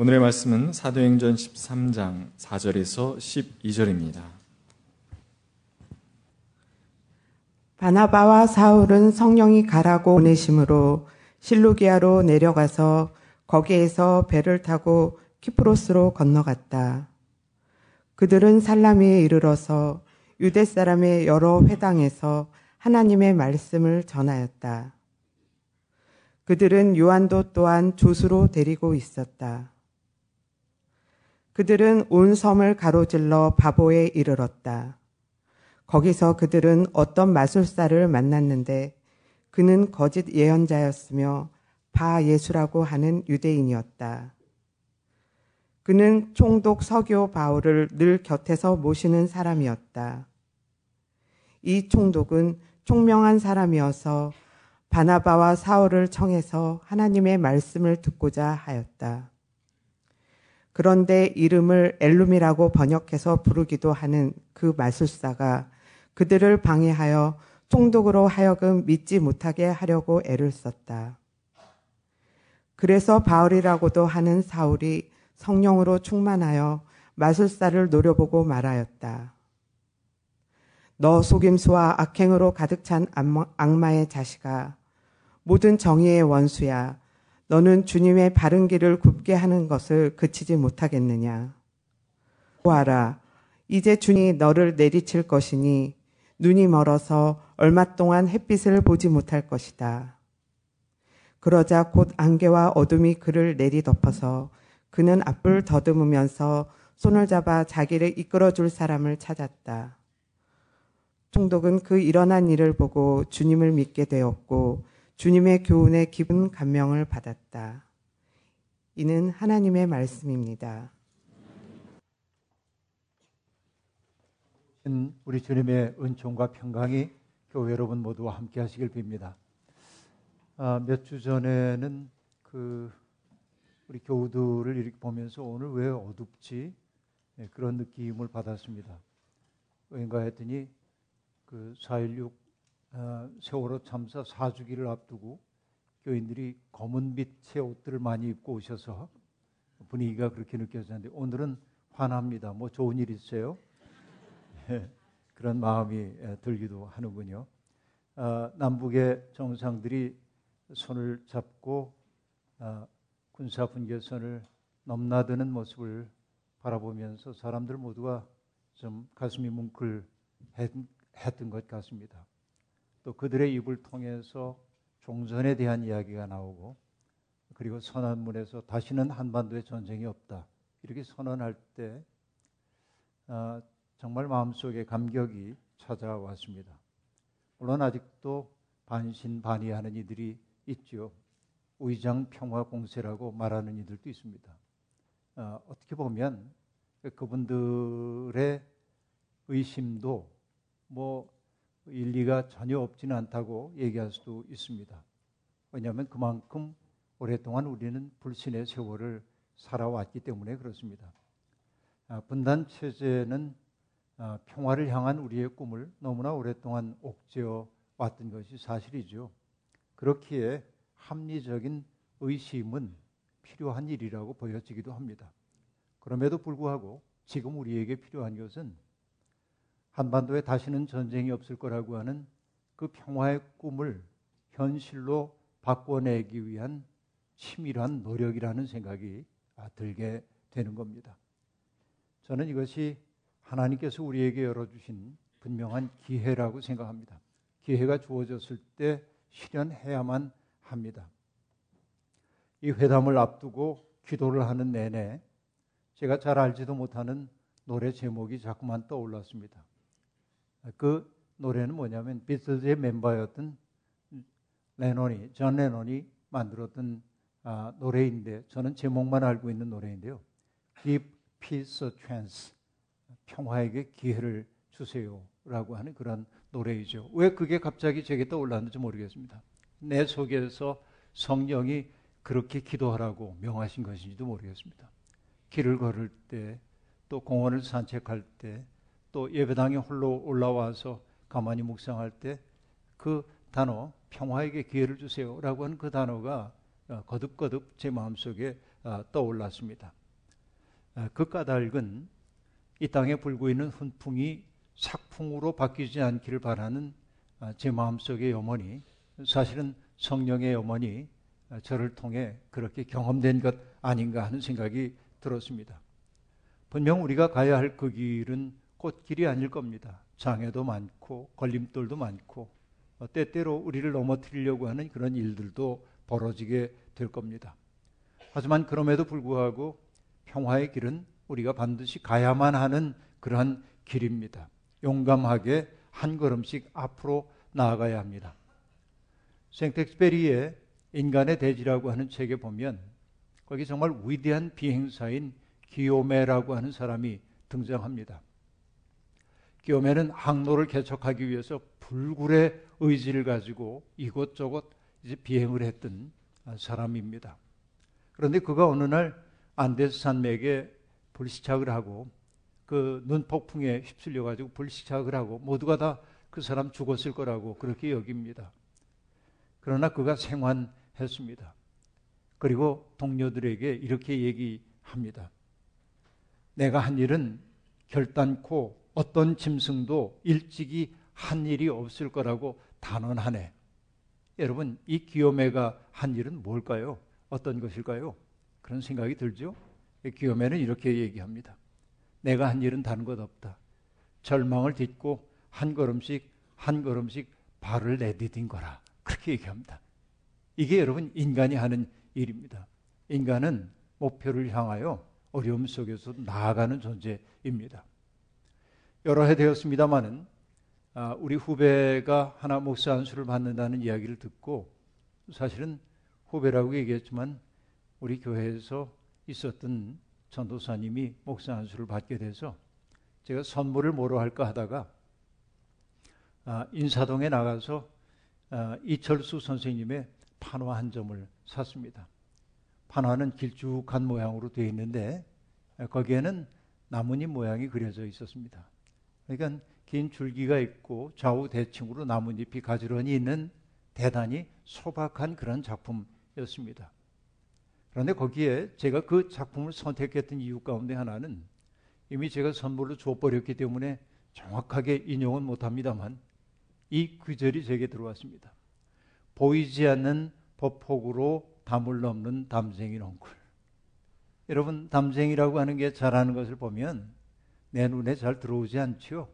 오늘의 말씀은 사도행전 13장 4절에서 12절입니다. 바나바와 사울은 성령이 가라고 보내심으로 실루기아로 내려가서 거기에서 배를 타고 키프로스로 건너갔다. 그들은 살라미에 이르러서 유대 사람의 여러 회당에서 하나님의 말씀을 전하였다. 그들은 요한도 또한 조수로 데리고 있었다. 그들은 온 섬을 가로질러 바보에 이르렀다. 거기서 그들은 어떤 마술사를 만났는데 그는 거짓 예언자였으며 바 예수라고 하는 유대인이었다. 그는 총독 서교 바울을 늘 곁에서 모시는 사람이었다. 이 총독은 총명한 사람이어서 바나바와 사울을 청해서 하나님의 말씀을 듣고자 하였다. 그런데 이름을 엘룸이라고 번역해서 부르기도 하는 그 마술사가 그들을 방해하여 총독으로 하여금 믿지 못하게 하려고 애를 썼다. 그래서 바울이라고도 하는 사울이 성령으로 충만하여 마술사를 노려보고 말하였다. 너 속임수와 악행으로 가득 찬 악마의 자식아, 모든 정의의 원수야. 너는 주님의 바른 길을 굽게 하는 것을 그치지 못하겠느냐. 보아라, 이제 주님이 너를 내리칠 것이니 눈이 멀어서 얼마 동안 햇빛을 보지 못할 것이다. 그러자 곧 안개와 어둠이 그를 내리덮어서 그는 앞을 더듬으면서 손을 잡아 자기를 이끌어 줄 사람을 찾았다. 총독은 그 일어난 일을 보고 주님을 믿게 되었고 주님의 교훈에 기분 감명을 받았다. 이는 하나님의 말씀입니다. 우리 주님의 은총과 평강이 교회 여러분 모두와 함께 하시길 빕니다. 아, 몇 주 전에는 그 우리 교우들을 이렇게 보면서 오늘 왜 어둡지? 네, 그런 느낌을 받았습니다. 왜인가 했더니 그4.16 아, 세월호 참사 4주기를 앞두고 교인들이 검은 빛의 옷들을 많이 입고 오셔서 분위기가 그렇게 느껴졌는데 오늘은 환합니다. 뭐 좋은 일 있어요? 예, 그런 마음이 예, 들기도 하는군요. 아, 남북의 정상들이 손을 잡고 아, 군사 분계선을 넘나드는 모습을 바라보면서 사람들 모두가 좀 가슴이 뭉클했던 것 같습니다. 또 그들의 입을 통해서 종전에 대한 이야기가 나오고 그리고 선언문에서 다시는 한반도에 전쟁이 없다 이렇게 선언할 때 아, 정말 마음속에 감격이 찾아왔습니다. 물론 아직도 반신반의하는 이들이 있죠. 의장 평화 공세라고 말하는 이들도 있습니다. 어, 어떻게 보면 그분들의 의심도 뭐 일리가 전혀 없지는 않다고 얘기할 수도 있습니다. 왜냐하면 그만큼 오랫동안 우리는 불신의 세월을 살아왔기 때문에 그렇습니다. 아, 분단 체제는 아, 평화를 향한 우리의 꿈을 너무나 오랫동안 옥죄어 왔던 것이 사실이죠. 그렇기에 합리적인 의심은 필요한 일이라고 보여지기도 합니다. 그럼에도 불구하고 지금 우리에게 필요한 것은 한반도에 다시는 전쟁이 없을 거라고 하는 그 평화의 꿈을 현실로 바꿔내기 위한 치밀한 노력이라는 생각이 들게 되는 겁니다. 저는 이것이 하나님께서 우리에게 열어주신 분명한 기회라고 생각합니다. 기회가 주어졌을 때 실현해야만 합니다. 이 회담을 앞두고 기도를 하는 내내 제가 잘 알지도 못하는 노래 제목이 자꾸만 떠올랐습니다. 그 노래는 뭐냐면 비틀즈의 멤버였던 레논이 존 레논이 만들었던 아, 노래인데 저는 제목만 알고 있는 노래인데요. Give Peace a Chance 평화에게 기회를 주세요라고 하는 그런 노래이죠. 왜 그게 갑자기 제게 떠올랐는지 모르겠습니다. 내 속에서 성령이 그렇게 기도하라고 명하신 것인지도 모르겠습니다. 길을 걸을 때, 또 공원을 산책할 때, 또 예배당에 홀로 올라와서 가만히 묵상할 때 그 단어 평화에게 기회를 주세요라고 하는 그 단어가 어, 거듭거듭 제 마음속에 아, 떠올랐습니다. 아, 그 까닭은 이 땅에 불고 있는 훈풍이 sak풍으로 바뀌지 않기를 바라는 아, 제 마음속의 염원이 사실은 성령의 염원이 저를 통해 그렇게 경험된 것 아닌가 하는 생각이 들었습니다. 분명 우리가 가야 할 그 길은 꽃길이 아닐 겁니다. 장애도 많고 걸림돌도 많고 어, 때때로 우리를 넘어뜨리려고 하는 그런 일들도 벌어지게 될 겁니다. 하지만 그럼에도 불구하고 평화의 길은 우리가 반드시 가야만 하는 그러한 길입니다. 용감하게 한 걸음씩 앞으로 나아가야 합니다. 생텍스베리의 인간의 대지라고 하는 책에 보면 거기 정말 위대한 비행사인 기요메라고 하는 사람이 등장합니다. 기요메는 항로를 개척하기 위해서 불굴의 의지를 가지고 이곳저곳 이제 비행을 했던 사람입니다. 그런데 그가 어느 날 안데스 산맥에 불시착을 하고 그 눈폭풍에 휩쓸려 가지고 불시착을 하고 모두가 다 그 사람 죽었을 거라고 그렇게 여깁니다. 그러나 그가 생還했습니다. 그리고 동료들에게 이렇게 얘기합니다. 내가 한 일은 결단코 어떤 짐승도 일찍이 한 일이 없을 거라고 단언하네. 여러분, 이 기요메가 한 일은 뭘까요? 어떤 것일까요? 그런 생각이 들죠? 기요메는 이렇게 얘기합니다. 내가 한 일은 다른 것 없다. 절망을 딛고 한 걸음씩 한 걸음씩 발을 내디딘 거라. 그렇게 얘기합니다. 이게 여러분 인간이 하는 일입니다. 인간은 목표를 향하여 어려움 속에서 나아가는 존재입니다. 여러 해 되었습니다마는 아, 우리 후배가 하나 목사 안수를 받는다는 이야기를 듣고 사실은 후배라고 얘기했지만 우리 교회에서 있었던 전도사님이 목사 안수를 받게 돼서 제가 선물을 뭐로 할까 하다가 아, 인사동에 나가서 아, 이철수 선생님의 판화 한 점을 샀습니다. 판화는 길쭉한 모양으로 되어 있는데 거기에는 나뭇잎 모양이 그려져 있었습니다. 그러니까 긴 줄기가 있고 좌우 대칭으로 나뭇잎이 가지런히 있는 대단히 소박한 그런 작품이었습니다. 그런데 거기에 제가 그 작품을 선택했던 이유 가운데 하나는 이미 제가 선물로 줘버렸기 때문에 정확하게 인용은 못합니다만 이 구절이 제게 들어왔습니다. 보이지 않는 법폭으로 담을 넘는 담쟁이 넝쿨. 여러분 담쟁이라고 하는 게 잘하는 것을 보면 내 눈에 잘 들어오지 않지요.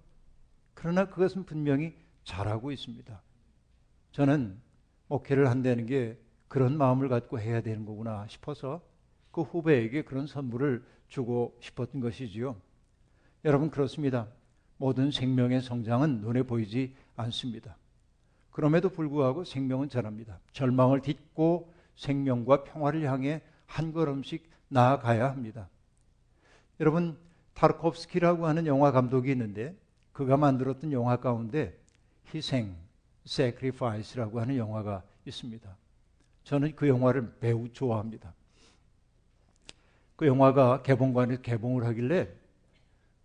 그러나 그것은 분명히 잘하고 있습니다. 저는 목회를 한다는 게 그런 마음을 갖고 해야 되는 거구나 싶어서 그 후배에게 그런 선물을 주고 싶었던 것이지요. 여러분 그렇습니다. 모든 생명의 성장은 눈에 보이지 않습니다. 그럼에도 불구하고 생명은 자랍니다. 절망을 딛고 생명과 평화를 향해 한 걸음씩 나아가야 합니다. 여러분 타르코프스키라고 하는 영화 감독이 있는데 그가 만들었던 영화 가운데 희생, sacrifice라고 하는 영화가 있습니다. 저는 그 영화를 매우 좋아합니다. 그 영화가 개봉관에서 개봉을 하길래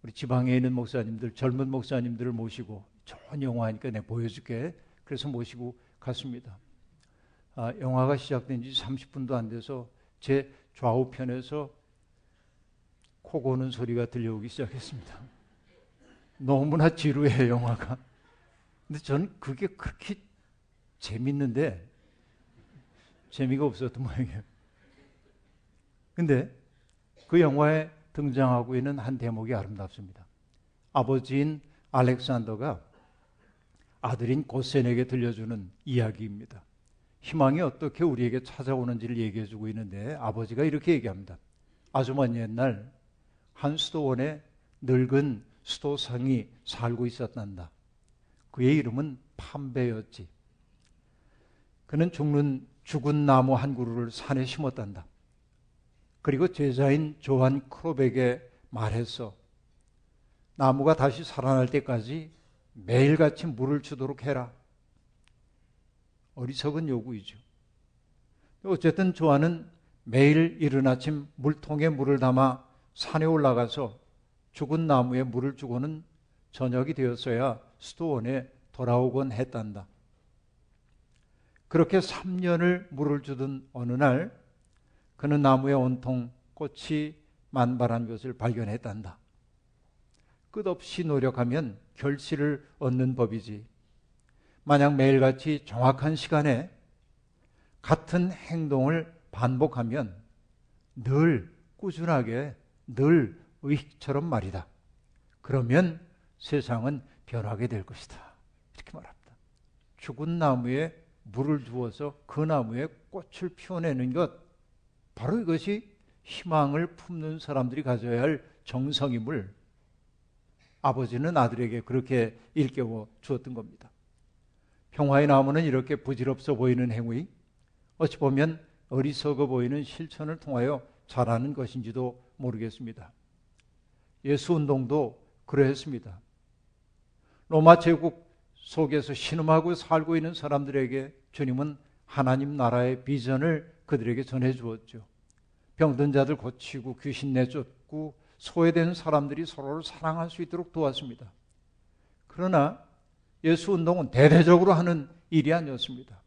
우리 지방에 있는 목사님들, 젊은 목사님들을 모시고 좋은 영화니까 내가 보여줄게. 그래서 모시고 갔습니다. 아, 영화가 시작된 지 30분도 안 돼서 제 좌우편에서 코 고는 소리가 들려오기 시작했습니다. 너무나 지루해요, 영화가. 근데 저는 그게 그렇게 재밌는데 재미가 없었던 모양이에요. 근데 그 영화에 등장하고 있는 한 대목이 아름답습니다. 아버지인 알렉산더가 아들인 고센에게 들려주는 이야기입니다. 희망이 어떻게 우리에게 찾아오는지를 얘기해 주고 있는데 아버지가 이렇게 얘기합니다. 아주 먼 옛날 한 수도원에 늙은 수도상이 살고 있었단다. 그의 이름은 판배였지. 그는 죽는 죽은 나무 한 그루를 산에 심었단다. 그리고 제자인 조한 크로백에 말했어. 나무가 다시 살아날 때까지 매일같이 물을 주도록 해라. 어리석은 요구이죠. 어쨌든 조한은 매일 이른 아침 물통에 물을 담아 산에 올라가서 죽은 나무에 물을 주고는 저녁이 되었어야 수도원에 돌아오곤 했단다. 그렇게 3년을 물을 주던 어느 날 그는 나무에 온통 꽃이 만발한 것을 발견했단다. 끝없이 노력하면 결실을 얻는 법이지. 만약 매일같이 정확한 시간에 같은 행동을 반복하면 늘 꾸준하게 늘 의식처럼 말이다. 그러면 세상은 변하게 될 것이다. 이렇게 말합니다. 죽은 나무에 물을 주어서 그 나무에 꽃을 피워내는 것, 바로 이것이 희망을 품는 사람들이 가져야 할 정성임을 아버지는 아들에게 그렇게 일깨워 주었던 겁니다. 평화의 나무는 이렇게 부질없어 보이는 행위, 어찌 보면 어리석어 보이는 실천을 통하여 자라는 것인지도 모르겠습니다. 예수 운동도 그러했습니다. 로마 제국 속에서 신음하고 살고 있는 사람들에게 주님은 하나님 나라의 비전을 그들에게 전해 주었죠. 병든 자들 고치고 귀신 내쫓고 소외된 사람들이 서로를 사랑할 수 있도록 도왔습니다. 그러나 예수 운동은 대대적으로 하는 일이 아니었습니다.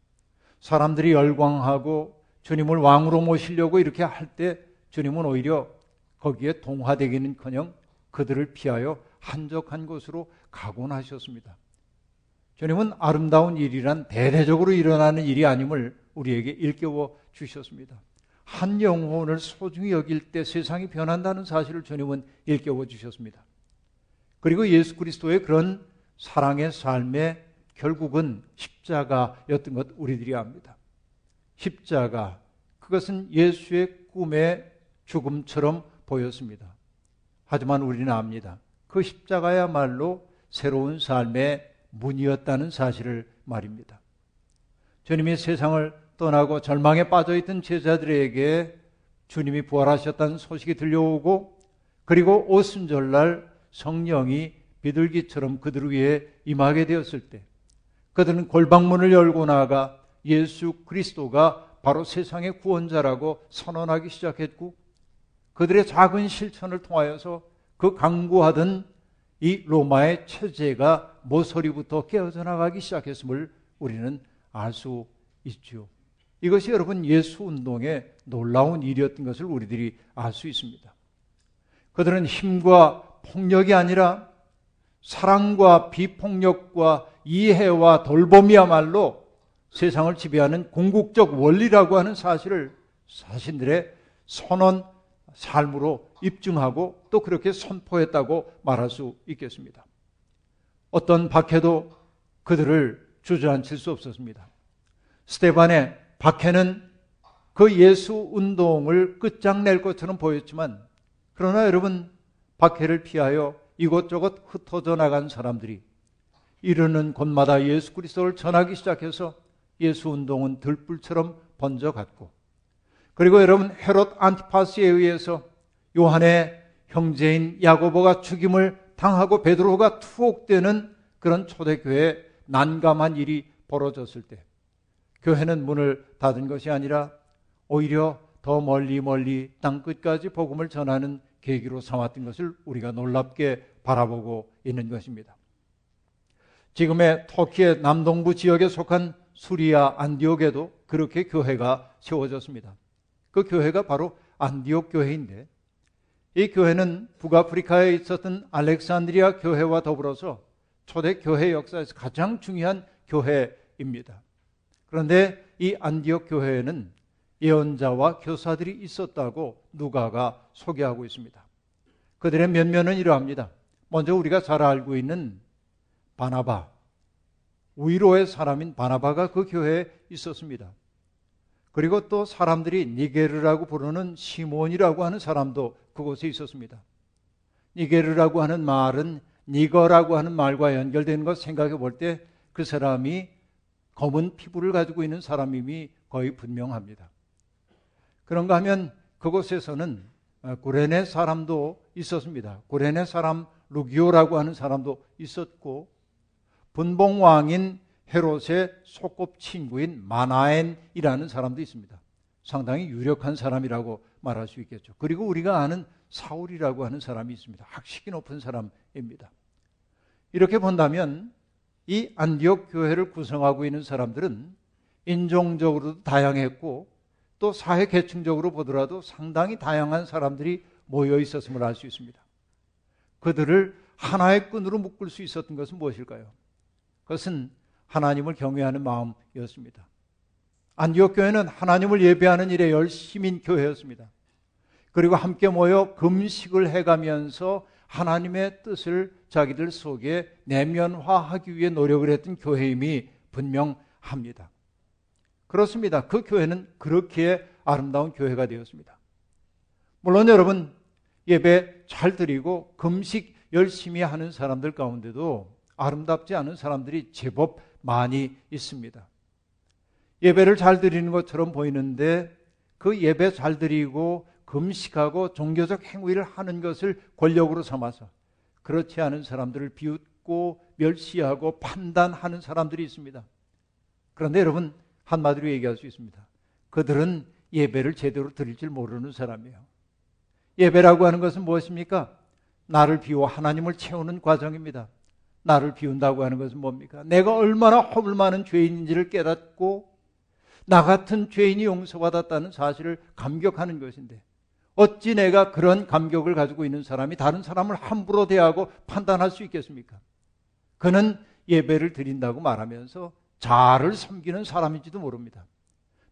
사람들이 열광하고 주님을 왕으로 모시려고 이렇게 할 때 주님은 오히려 거기에 동화되기는커녕 그들을 피하여 한적한 곳으로 가곤 하셨습니다. 주님은 아름다운 일이란 대대적으로 일어나는 일이 아님을 우리에게 일깨워 주셨습니다. 한 영혼을 소중히 여길 때 세상이 변한다는 사실을 주님은 일깨워 주셨습니다. 그리고 예수 그리스도의 그런 사랑의 삶의 결국은 십자가였던 것 우리들이 압니다. 십자가 그것은 예수의 꿈의 죽음처럼 보였습니다. 하지만 우리는 압니다. 그 십자가야말로 새로운 삶의 문이었다는 사실을 말입니다. 주님이 세상을 떠나고 절망에 빠져 있던 제자들에게 주님이 부활하셨다는 소식이 들려오고 그리고 오순절날 성령이 비둘기처럼 그들 위에 임하게 되었을 때 그들은 골방문을 열고 나가 예수 그리스도가 바로 세상의 구원자라고 선언하기 시작했고 그들의 작은 실천을 통하여서 그 강구하던 이 로마의 체제가 모서리부터 깨어져 나가기 시작했음을 우리는 알 수 있죠. 이것이 여러분 예수 운동의 놀라운 일이었던 것을 우리들이 알 수 있습니다. 그들은 힘과 폭력이 아니라 사랑과 비폭력과 이해와 돌봄이야말로 세상을 지배하는 궁극적 원리라고 하는 사실을 자신들의 선언 삶으로 입증하고 또 그렇게 선포했다고 말할 수 있겠습니다. 어떤 박해도 그들을 주저앉힐 수 없었습니다. 스테반의 박해는 그 예수 운동을 끝장낼 것처럼 보였지만 그러나 여러분 박해를 피하여 이곳저곳 흩어져 나간 사람들이 이르는 곳마다 예수 그리스도를 전하기 시작해서 예수 운동은 들불처럼 번져갔고 그리고 여러분 헤롯 안티파스에 의해서 요한의 형제인 야고보가 죽임을 당하고 베드로가 투옥되는 그런 초대교회 난감한 일이 벌어졌을 때 교회는 문을 닫은 것이 아니라 오히려 더 멀리 멀리 땅 끝까지 복음을 전하는 계기로 삼았던 것을 우리가 놀랍게 바라보고 있는 것입니다. 지금의 터키의 남동부 지역에 속한 수리아 안디옥에도 그렇게 교회가 세워졌습니다. 그 교회가 바로 안디옥 교회인데 이 교회는 북아프리카에 있었던 알렉산드리아 교회와 더불어서 초대 교회 역사에서 가장 중요한 교회입니다. 그런데 이 안디옥 교회에는 예언자와 교사들이 있었다고 누가가 소개하고 있습니다. 그들의 면면은 이러합니다. 먼저 우리가 잘 알고 있는 바나바, 위로의 사람인 바나바가 그 교회에 있었습니다. 그리고 또 사람들이 니게르라고 부르는 시몬이라고 하는 사람도 그곳에 있었습니다. 니게르라고 하는 말은 니거라고 하는 말과 연결되는 것 생각해 볼 때 그 사람이 검은 피부를 가지고 있는 사람임이 거의 분명합니다. 그런가 하면 그곳에서는 구레네 사람도 있었습니다. 구레네 사람 루기오라고 하는 사람도 있었고 분봉 왕인 헤롯의 소꿉친구인 마나엔이라는 사람도 있습니다. 상당히 유력한 사람이라고 말할 수 있겠죠. 그리고 우리가 아는 사울이라고 하는 사람이 있습니다. 학식이 높은 사람입니다. 이렇게 본다면 이 안디옥 교회를 구성하고 있는 사람들은 인종적으로도 다양했고 또 사회 계층적으로 보더라도 상당히 다양한 사람들이 모여 있었음을 알 수 있습니다. 그들을 하나의 끈으로 묶을 수 있었던 것은 무엇일까요? 그것은 하나님을 경외하는 마음이었습니다. 안디옥 교회는 하나님을 예배하는 일에 열심인 교회였습니다. 그리고 함께 모여 금식을 해가면서 하나님의 뜻을 자기들 속에 내면화하기 위해 노력을 했던 교회임이 분명합니다. 그렇습니다. 그 교회는 그렇게 아름다운 교회가 되었습니다. 물론 여러분 예배 잘 드리고 금식 열심히 하는 사람들 가운데도 아름답지 않은 사람들이 제법 많이 있습니다. 예배를 잘 드리는 것처럼 보이는데 그 예배 잘 드리고 금식하고 종교적 행위를 하는 것을 권력으로 삼아서 그렇지 않은 사람들을 비웃고 멸시하고 판단하는 사람들이 있습니다. 그런데 여러분 한마디로 얘기할 수 있습니다. 그들은 예배를 제대로 드릴 줄 모르는 사람이에요. 예배라고 하는 것은 무엇입니까? 나를 비워 하나님을 채우는 과정입니다. 나를 비운다고 하는 것은 뭡니까? 내가 얼마나 허물 많은 죄인인지를 깨닫고 나 같은 죄인이 용서받았다는 사실을 감격하는 것인데 어찌 내가 그런 감격을 가지고 있는 사람이 다른 사람을 함부로 대하고 판단할 수 있겠습니까? 그는 예배를 드린다고 말하면서 자를 섬기는 사람인지도 모릅니다.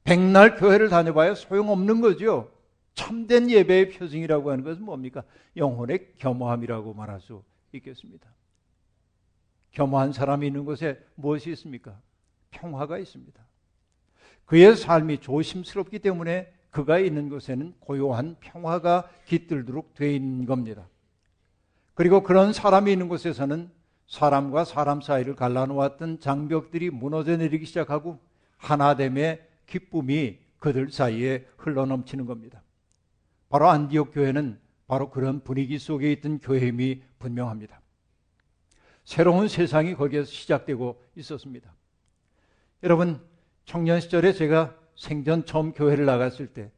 백날 교회를 다녀봐야 소용없는 거죠. 참된 예배의 표징이라고 하는 것은 뭡니까? 영혼의 겸허함이라고 말할 수 있겠습니다. 겸허한 사람이 있는 곳에 무엇이 있습니까? 평화가 있습니다. 그의 삶이 조심스럽기 때문에 그가 있는 곳에는 고요한 평화가 깃들도록 되어 있는 겁니다. 그리고 그런 사람이 있는 곳에서는 사람과 사람 사이를 갈라놓았던 장벽들이 무너져 내리기 시작하고 하나됨의 기쁨이 그들 사이에 흘러넘치는 겁니다. 바로 안디옥 교회는 바로 그런 분위기 속에 있던 교회임이 분명합니다. 새로운 세상이 거기에서 시작되고 있었습니다. 여러분, 청년 시절에 제가 생전 처음 교회를 나갔을 때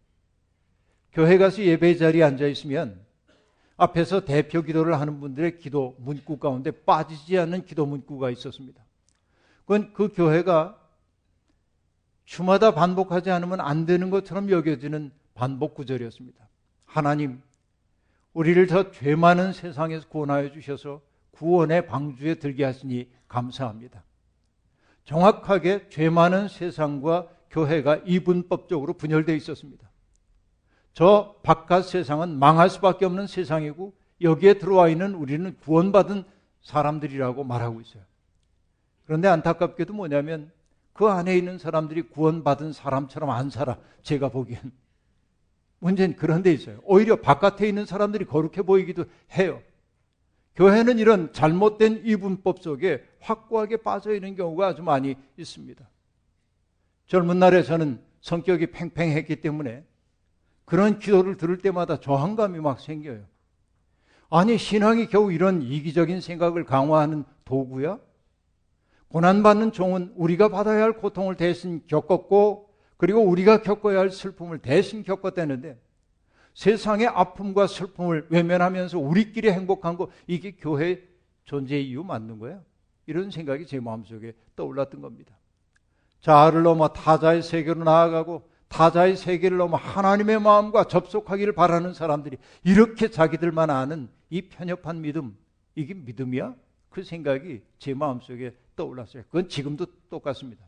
교회 가서 예배 자리에 앉아 있으면 앞에서 대표 기도를 하는 분들의 기도 문구 가운데 빠지지 않는 기도 문구가 있었습니다. 그건 그 교회가 주마다 반복하지 않으면 안 되는 것처럼 여겨지는 반복 구절이었습니다. 하나님, 우리를 저죄 많은 세상에서 구원하여 주셔서 구원의 방주에 들게 하시니 감사합니다. 정확하게 죄 많은 세상과 교회가 이분법적으로 분열되어 있었습니다. 저 바깥 세상은 망할 수밖에 없는 세상이고 여기에 들어와 있는 우리는 구원받은 사람들이라고 말하고 있어요. 그런데 안타깝게도 뭐냐면 그 안에 있는 사람들이 구원받은 사람처럼 안 살아. 제가 보기엔. 문제는 그런 데 있어요. 오히려 바깥에 있는 사람들이 거룩해 보이기도 해요. 교회는 이런 잘못된 이분법 속에 확고하게 빠져 있는 경우가 아주 많이 있습니다. 젊은 날에 저는 성격이 팽팽했기 때문에 그런 기도를 들을 때마다 저항감이 막 생겨요. 아니, 신앙이 겨우 이런 이기적인 생각을 강화하는 도구야? 고난받는 종은 우리가 받아야 할 고통을 대신 겪었고, 그리고 우리가 겪어야 할 슬픔을 대신 겪었다는데, 세상의 아픔과 슬픔을 외면하면서 우리끼리 행복한 거, 이게 교회 존재 이유 맞는 거야? 이런 생각이 제 마음속에 떠올랐던 겁니다. 자아를 넘어 타자의 세계로 나아가고 타자의 세계를 넘어 하나님의 마음과 접속하기를 바라는 사람들이 이렇게 자기들만 아는 이 편협한 믿음, 이게 믿음이야? 그 생각이 제 마음속에 떠올랐어요. 그건 지금도 똑같습니다.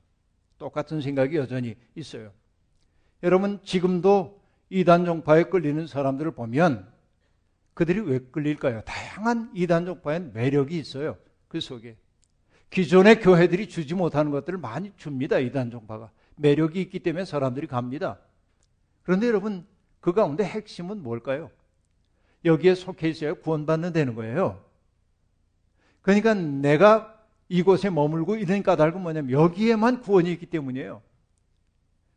똑같은 생각이 여전히 있어요. 여러분, 지금도 이단 종파에 끌리는 사람들을 보면 그들이 왜 끌릴까요? 다양한 이단 종파의 매력이 있어요. 그 속에. 기존의 교회들이 주지 못하는 것들을 많이 줍니다. 이단 종파가. 매력이 있기 때문에 사람들이 갑니다. 그런데 여러분, 그 가운데 핵심은 뭘까요? 여기에 속해 있어야 구원받는 되는 거예요. 그러니까 내가 이곳에 머물고 있는 까닭은 뭐냐면 여기에만 구원이 있기 때문이에요.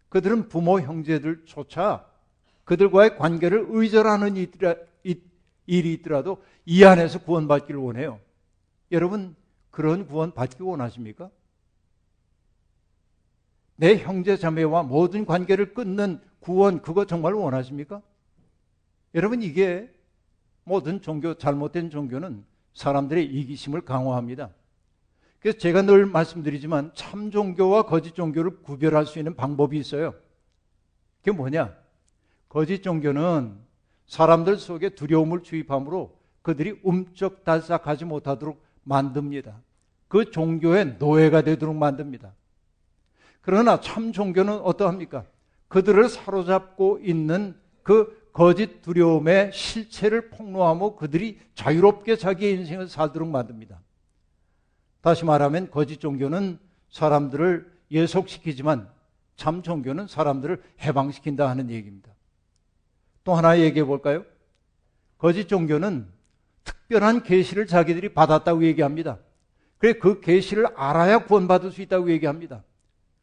그들은 부모 형제들조차 그들과의 관계를 의절하는 일이 있더라도 이 안에서 구원받기를 원해요. 여러분, 그런 구원 받기 원하십니까? 내 형제 자매와 모든 관계를 끊는 구원 그거 정말 원하십니까? 여러분 이게 모든 종교 잘못된 종교는 사람들의 이기심을 강화합니다. 그래서 제가 늘 말씀드리지만 참 종교와 거짓 종교를 구별할 수 있는 방법이 있어요. 그게 뭐냐? 거짓 종교는 사람들 속에 두려움을 주입함으로 그들이 움쩍달싹하지 못하도록 만듭니다. 그 종교의 노예가 되도록 만듭니다. 그러나 참 종교는 어떠합니까? 그들을 사로잡고 있는 그 거짓 두려움의 실체를 폭로하며 그들이 자유롭게 자기의 인생을 살도록 만듭니다. 다시 말하면 거짓 종교는 사람들을 예속시키지만 참 종교는 사람들을 해방시킨다 하는 얘기입니다. 또 하나 얘기해 볼까요? 거짓 종교는 특별한 계시를 자기들이 받았다고 얘기합니다. 그래 그 계시를 알아야 구원받을 수 있다고 얘기합니다.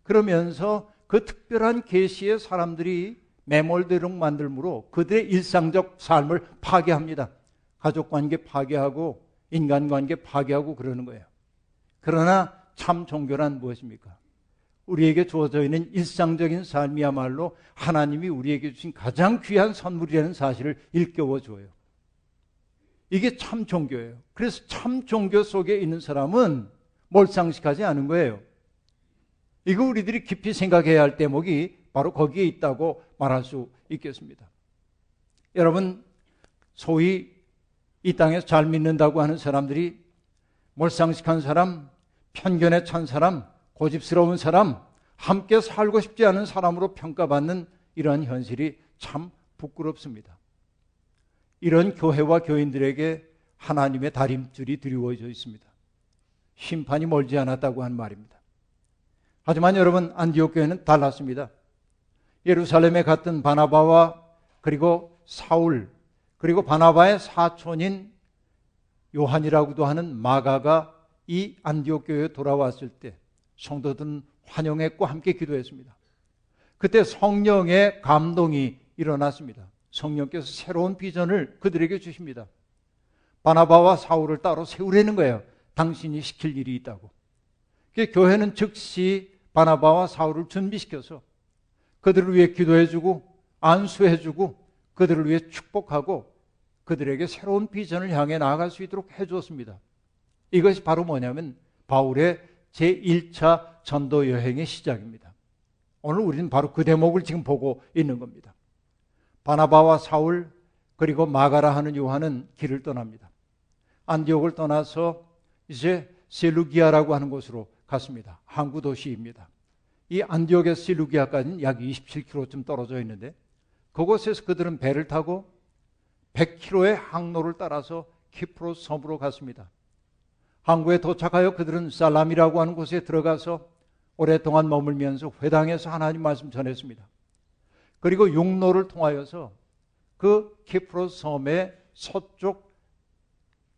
그러면서 그 특별한 계시에 사람들이 매몰되도록 만들므로 그들의 일상적 삶을 파괴합니다. 가족 관계 파괴하고 인간 관계 파괴하고 그러는 거예요. 그러나 참 종교란 무엇입니까? 우리에게 주어져 있는 일상적인 삶이야말로 하나님이 우리에게 주신 가장 귀한 선물이라는 사실을 일깨워 줘요. 이게 참 종교예요. 그래서 참 종교 속에 있는 사람은 몰상식하지 않은 거예요. 이거 우리들이 깊이 생각해야 할 대목이 바로 거기에 있다고 말할 수 있겠습니다. 여러분, 소위 이 땅에서 잘 믿는다고 하는 사람들이 몰상식한 사람, 편견에 찬 사람, 고집스러운 사람, 함께 살고 싶지 않은 사람으로 평가받는 이러한 현실이 참 부끄럽습니다. 이런 교회와 교인들에게 하나님의 다림줄이 드리워져 있습니다. 심판이 멀지 않았다고 한 말입니다. 하지만 여러분 안디옥 교회는 달랐습니다. 예루살렘에 갔던 바나바와 그리고 사울 그리고 바나바의 사촌인 요한이라고도 하는 마가가 이 안디옥 교회에 돌아왔을 때 성도들은 환영했고 함께 기도했습니다. 그때 성령의 감동이 일어났습니다. 성령께서 새로운 비전을 그들에게 주십니다. 바나바와 사울을 따로 세우려는 거예요. 당신이 시킬 일이 있다고. 교회는 즉시 바나바와 사울을 준비시켜서 그들을 위해 기도해주고 안수해주고 그들을 위해 축복하고 그들에게 새로운 비전을 향해 나아갈 수 있도록 해주었습니다. 이것이 바로 뭐냐면 바울의 제1차 전도 여행의 시작입니다. 오늘 우리는 바로 그 대목을 지금 보고 있는 겁니다. 바나바와 사울 그리고 마가라 하는 요한은 길을 떠납니다. 안디옥을 떠나서 이제 셀루기아라고 하는 곳으로 갔습니다. 항구 도시입니다. 이 안디옥에서 셀루기아까지는 약 27km쯤 떨어져 있는데 그곳에서 그들은 배를 타고 100km의 항로를 따라서 키프로스 섬으로 갔습니다. 항구에 도착하여 그들은 살람이라고 하는 곳에 들어가서 오랫동안 머물면서 회당에서 하나님 말씀 전했습니다. 그리고 육로를 통하여서 그 키프로스 섬의 서쪽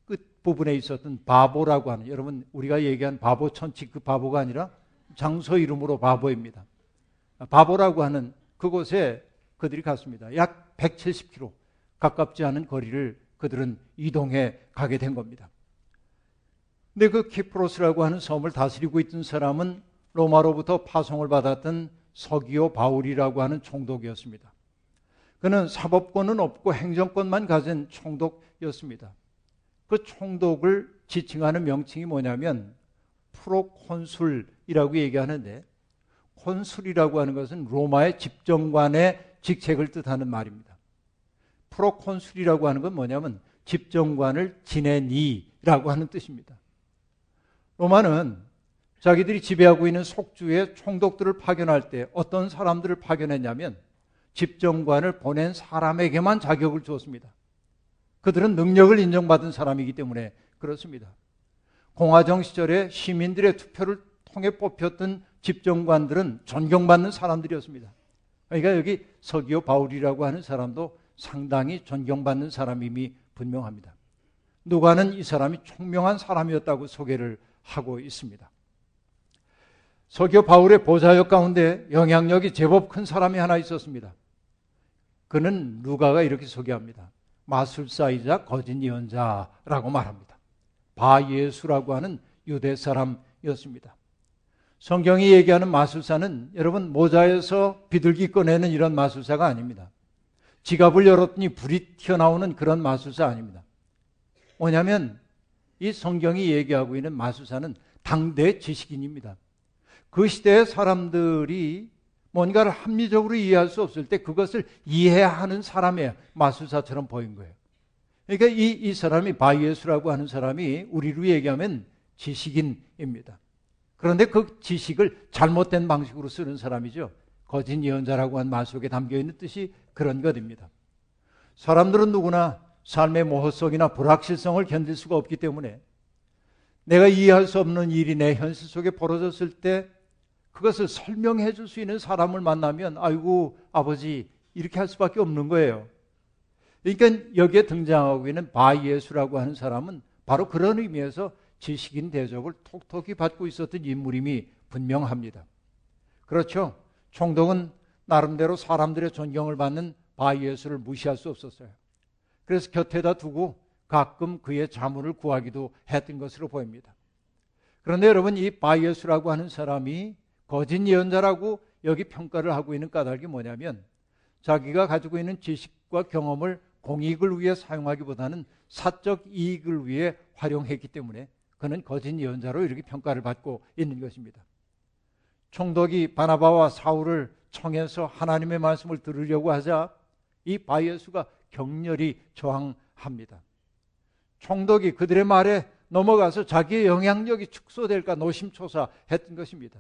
끝 부분에 있었던 바보라고 하는 여러분 우리가 얘기한 바보 천치 그 바보가 아니라 장소 이름으로 바보입니다. 바보라고 하는 그곳에 그들이 갔습니다. 약 170km 가깝지 않은 거리를 그들은 이동해 가게 된 겁니다. 근데 그 키프로스라고 하는 섬을 다스리고 있던 사람은 로마로부터 파송을 받았던 서기오 바울이라고 하는 총독이었습니다. 그는 사법권은 없고 행정권만 가진 총독이었습니다. 그 총독을 지칭하는 명칭이 뭐냐면 프로콘술이라고 얘기하는데 콘술이라고 하는 것은 로마의 집정관의 직책을 뜻하는 말입니다. 프로콘술이라고 하는 건 뭐냐면 집정관을 지내니라고 하는 뜻입니다. 로마는 자기들이 지배하고 있는 속주의 총독들을 파견할 때 어떤 사람들을 파견했냐면 집정관을 보낸 사람에게만 자격을 주었습니다. 그들은 능력을 인정받은 사람이기 때문에 그렇습니다. 공화정 시절에 시민들의 투표를 통해 뽑혔던 집정관들은 존경받는 사람들이었습니다. 그러니까 여기 서기오 바울이라고 하는 사람도 상당히 존경받는 사람임이 분명합니다. 누가는 이 사람이 총명한 사람이었다고 소개를 하고 있습니다. 서기오 바울의 보좌역 가운데 영향력이 제법 큰 사람이 하나 있었습니다. 그는 누가가 이렇게 소개합니다. 마술사이자 거짓 예언자라고 말합니다. 바 예수라고 하는 유대 사람이었습니다. 성경이 얘기하는 마술사는 여러분 모자에서 비둘기 꺼내는 이런 마술사가 아닙니다. 지갑을 열었더니 불이 튀어나오는 그런 마술사 아닙니다. 뭐냐면 이 성경이 얘기하고 있는 마술사는 당대 지식인입니다. 그 시대의 사람들이 뭔가를 합리적으로 이해할 수 없을 때 그것을 이해하는 사람의 마술사처럼 보인 거예요. 그러니까 이, 이 사람이 바이에스라고 하는 사람이 우리로 얘기하면 지식인입니다. 그런데 그 지식을 잘못된 방식으로 쓰는 사람이죠. 거짓 예언자라고 한 말 속에 담겨 있는 뜻이 그런 것입니다. 사람들은 누구나 삶의 모호성이나 불확실성을 견딜 수가 없기 때문에 내가 이해할 수 없는 일이 내 현실 속에 벌어졌을 때 그것을 설명해 줄 수 있는 사람을 만나면 아이고 아버지 이렇게 할 수밖에 없는 거예요. 그러니까 여기에 등장하고 있는 바이예수라고 하는 사람은 바로 그런 의미에서 지식인 대접을 톡톡히 받고 있었던 인물임이 분명합니다. 그렇죠. 총독은 나름대로 사람들의 존경을 받는 바이예수를 무시할 수 없었어요. 그래서 곁에다 두고 가끔 그의 자문을 구하기도 했던 것으로 보입니다. 그런데 여러분 이 바이예수라고 하는 사람이 거짓 예언자라고 여기 평가를 하고 있는 까닭이 뭐냐면 자기가 가지고 있는 지식과 경험을 공익을 위해 사용하기보다는 사적 이익을 위해 활용했기 때문에 그는 거짓 예언자로 이렇게 평가를 받고 있는 것입니다. 총독이 바나바와 사울을 청해서 하나님의 말씀을 들으려고 하자 이 바이에수가 격렬히 저항합니다. 총독이 그들의 말에 넘어가서 자기의 영향력이 축소될까 노심초사했던 것입니다.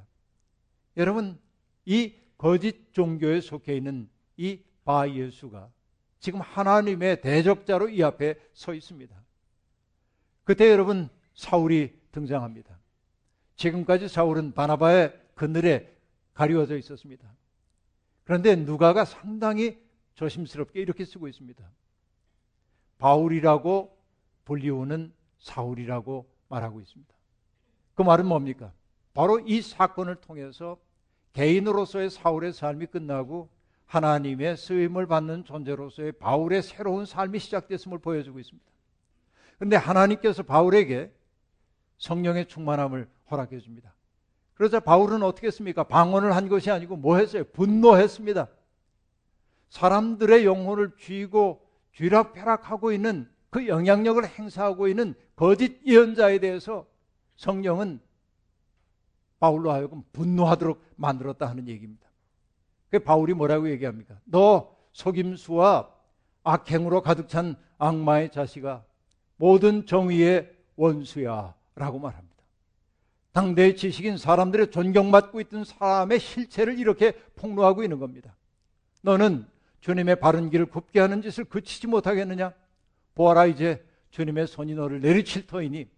여러분, 이 거짓 종교에 속해 있는 이 바이에수가 지금 하나님의 대적자로 이 앞에 서 있습니다. 그때 여러분 사울이 등장합니다. 지금까지 사울은 바나바의 그늘에 가리워져 있었습니다. 그런데 누가가 상당히 조심스럽게 이렇게 쓰고 있습니다. 바울이라고 불리우는 사울이라고 말하고 있습니다. 그 말은 뭡니까? 바로 이 사건을 통해서 개인으로서의 사울의 삶이 끝나고 하나님의 쓰임을 받는 존재로서의 바울의 새로운 삶이 시작됐음을 보여주고 있습니다. 그런데 하나님께서 바울에게 성령의 충만함을 허락해 줍니다. 그러자 바울은 어떻게 했습니까? 방언을 한 것이 아니고 뭐 했어요? 분노했습니다. 사람들의 영혼을 쥐고 쥐락펴락하고 있는 그 영향력을 행사하고 있는 거짓 예언자에 대해서 성령은 바울로 하여금 분노하도록 만들었다 하는 얘기입니다. 그 바울이 뭐라고 얘기합니까? 너 속임수와 악행으로 가득 찬 악마의 자식아 모든 정의의 원수야 라고 말합니다. 당대의 지식인 사람들의 존경받고 있던 사람의 실체를 이렇게 폭로하고 있는 겁니다. 너는 주님의 바른 길을 굽게 하는 짓을 그치지 못하겠느냐? 보아라 이제 주님의 손이 너를 내리칠 터이니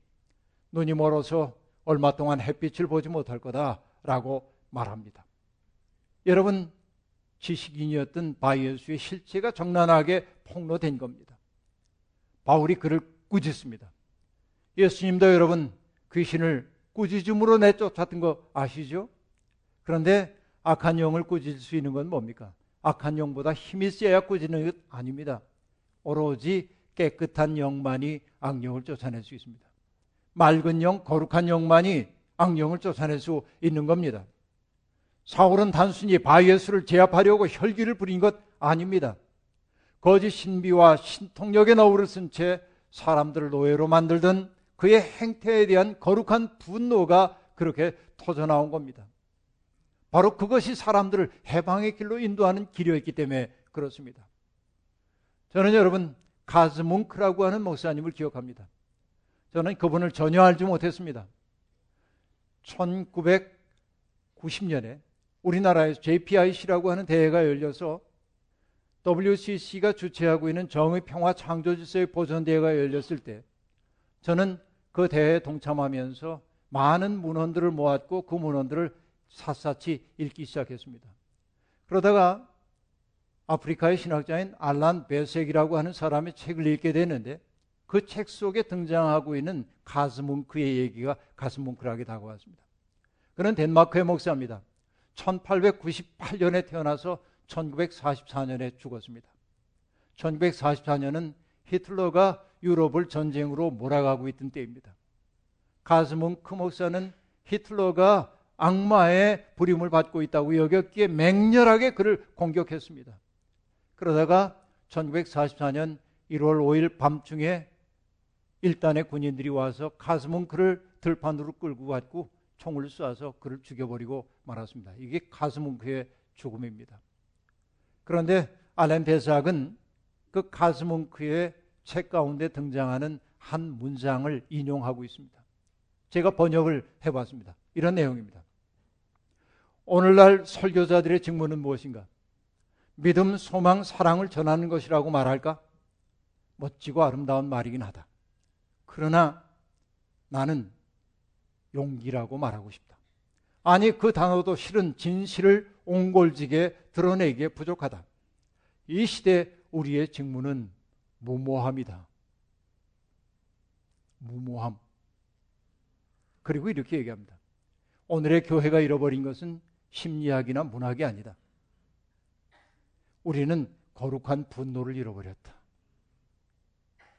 눈이 멀어서 얼마 동안 햇빛을 보지 못할 거다라고 말합니다. 여러분 지식인이었던 바이에수의 실체가 적나라하게 폭로된 겁니다. 바울이 그를 꾸짖습니다. 예수님도 여러분 귀신을 꾸짖음으로 내쫓았던 거 아시죠? 그런데 악한 영을 꾸짖을 수 있는 건 뭡니까? 악한 영보다 힘이 세야 꾸짖는 것 아닙니다. 오로지 깨끗한 영만이 악령을 쫓아낼 수 있습니다. 맑은 영, 거룩한 영만이 악령을 쫓아낼 수 있는 겁니다. 사울은 단순히 바예수를 제압하려고 혈기를 부린 것 아닙니다. 거짓 신비와 신통력의 너울을 쓴 채 사람들을 노예로 만들던 그의 행태에 대한 거룩한 분노가 그렇게 터져나온 겁니다. 바로 그것이 사람들을 해방의 길로 인도하는 길이었기 때문에 그렇습니다. 저는 여러분 가즈뭉크라고 하는 목사님을 기억합니다. 저는 그분을 전혀 알지 못했습니다. 1990년에 우리나라에서 JPIC라고 하는 대회가 열려서 WCC가 주최하고 있는 정의 평화 창조 질서의 보존 대회가 열렸을 때 저는 그 대회에 동참하면서 많은 문헌들을 모았고 그 문헌들을 샅샅이 읽기 시작했습니다. 그러다가 아프리카의 신학자인 알란 베색이라고 하는 사람의 책을 읽게 되는데 그 책 속에 등장하고 있는 가스뭉크의 얘기가 가스뭉크하게 다가왔습니다. 그는 덴마크의 목사입니다. 1898년에 태어나서 1944년에 죽었습니다. 1944년은 히틀러가 유럽을 전쟁으로 몰아가고 있던 때입니다. 가스문크 목사는 히틀러가 악마의 부림을 받고 있다고 여겼기에 맹렬하게 그를 공격했습니다. 그러다가 1944년 1월 5일 밤중에 일단의 군인들이 와서 가스문크를 들판으로 끌고 갔고 총을 쏴서 그를 죽여버리고 말았습니다. 이게 가스문크의 죽음입니다. 그런데 알렌 베삭은 그 가스몽크의 책 가운데 등장하는 한 문장을 인용하고 있습니다. 제가 번역을 해봤습니다. 이런 내용입니다. 오늘날 설교자들의 직무는 무엇인가? 믿음, 소망, 사랑을 전하는 것이라고 말할까? 멋지고 아름다운 말이긴 하다. 그러나 나는 용기라고 말하고 싶다. 아니, 그 단어도 실은 진실을 옹골지게 드러내기에 부족하다. 이 시대 우리의 직무는 무모함이다. 무모함. 그리고 이렇게 얘기합니다. 오늘의 교회가 잃어버린 것은 심리학이나 문학이 아니다. 우리는 거룩한 분노를 잃어버렸다.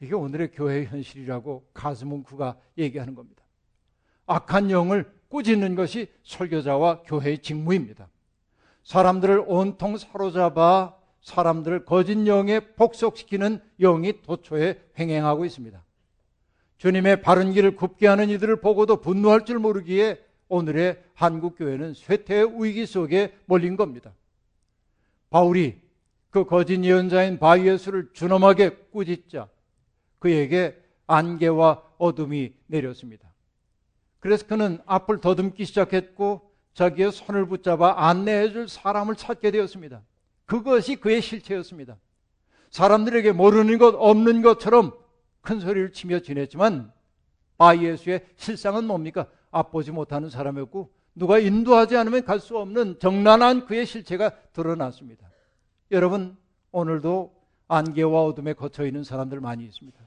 이게 오늘의 교회의 현실이라고 가스문크가 얘기하는 겁니다. 악한 영을 꾸짖는 것이 설교자와 교회의 직무입니다. 사람들을 온통 사로잡아 사람들을 거짓 영에 복속시키는 영이 도초에 횡행하고 있습니다. 주님의 바른 길을 굽게 하는 이들을 보고도 분노할 줄 모르기에 오늘의 한국 교회는 쇠퇴의 위기 속에 몰린 겁니다. 바울이 그 거짓 예언자인 바이에스를 준엄하게 꾸짖자 그에게 안개와 어둠이 내렸습니다. 그래서 그는 앞을 더듬기 시작했고 자기의 손을 붙잡아 안내해 줄 사람을 찾게 되었습니다. 그것이 그의 실체였습니다. 사람들에게 모르는 것 없는 것처럼 큰 소리를 치며 지냈지만 바이에스의 실상은 뭡니까? 앞보지 못하는 사람이었고 누가 인도하지 않으면 갈 수 없는 정난한 그의 실체가 드러났습니다. 여러분 오늘도 안개와 어둠에 거쳐 있는 사람들 많이 있습니다.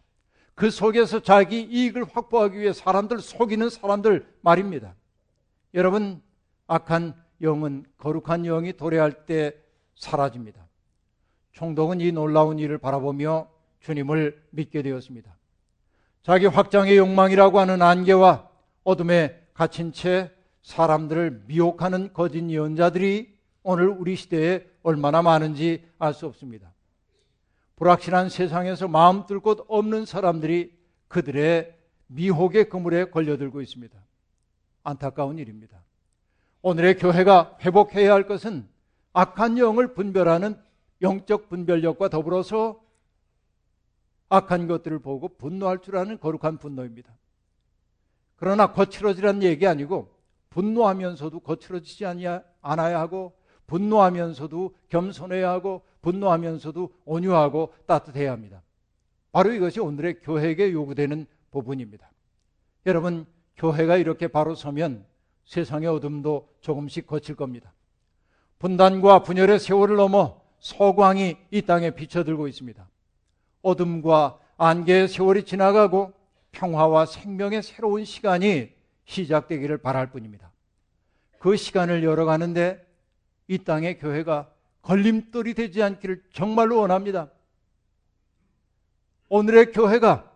그 속에서 자기 이익을 확보하기 위해 사람들 속이는 사람들 말입니다. 여러분 악한 영은 거룩한 영이 도래할 때 사라집니다. 총독은 이 놀라운 일을 바라보며 주님을 믿게 되었습니다. 자기 확장의 욕망이라고 하는 안개와 어둠에 갇힌 채 사람들을 미혹하는 거짓 예언자들이 오늘 우리 시대에 얼마나 많은지 알 수 없습니다. 불확실한 세상에서 마음 뚫 곳 없는 사람들이 그들의 미혹의 그물에 걸려들고 있습니다. 안타까운 일입니다. 오늘의 교회가 회복해야 할 것은 악한 영을 분별하는 영적 분별력과 더불어서 악한 것들을 보고 분노할 줄 아는 거룩한 분노입니다. 그러나 거칠어지라는 얘기 아니고 분노하면서도 거칠어지지 않아야 하고 분노하면서도 겸손해야 하고 분노하면서도 온유하고 따뜻해야 합니다. 바로 이것이 오늘의 교회에게 요구되는 부분입니다. 여러분, 교회가 이렇게 바로 서면 세상의 어둠도 조금씩 거칠 겁니다. 분단과 분열의 세월을 넘어 소광이 이 땅에 비쳐들고 있습니다. 어둠과 안개의 세월이 지나가고 평화와 생명의 새로운 시간이 시작되기를 바랄 뿐입니다. 그 시간을 열어가는데 이 땅의 교회가 걸림돌이 되지 않기를 정말로 원합니다. 오늘의 교회가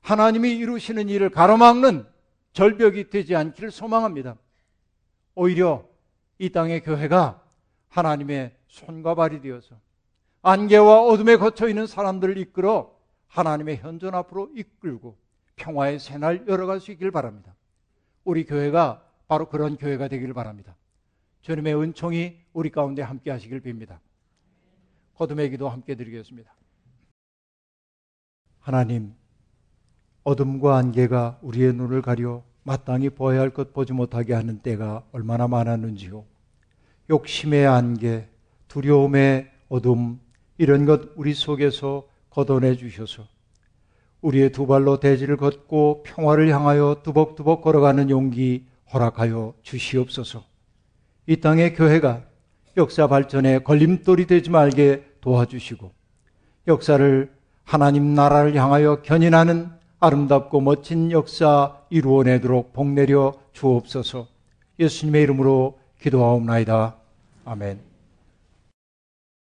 하나님이 이루시는 일을 가로막는 절벽이 되지 않기를 소망합니다. 오히려 이 땅의 교회가 하나님의 손과 발이 되어서 안개와 어둠에 거쳐 있는 사람들을 이끌어 하나님의 현존 앞으로 이끌고 평화의 새날 열어갈 수 있길 바랍니다. 우리 교회가 바로 그런 교회가 되기를 바랍니다. 주님의 은총이 우리 가운데 함께 하시길 빕니다. 거듭의 기도 함께 드리겠습니다. 하나님, 어둠과 안개가 우리의 눈을 가려 마땅히 보아야 할 것 보지 못하게 하는 때가 얼마나 많았는지요. 욕심의 안개, 두려움의 어둠, 이런 것 우리 속에서 걷어내 주셔서 우리의 두 발로 대지를 걷고 평화를 향하여 두벅두벅 걸어가는 용기 허락하여 주시옵소서. 이 땅의 교회가 역사 발전에 걸림돌이 되지 말게 도와주시고 역사를 하나님 나라를 향하여 견인하는 아름답고 멋진 역사 이루어내도록 복내려 주옵소서. 예수님의 이름으로 기도하옵나이다. 아멘.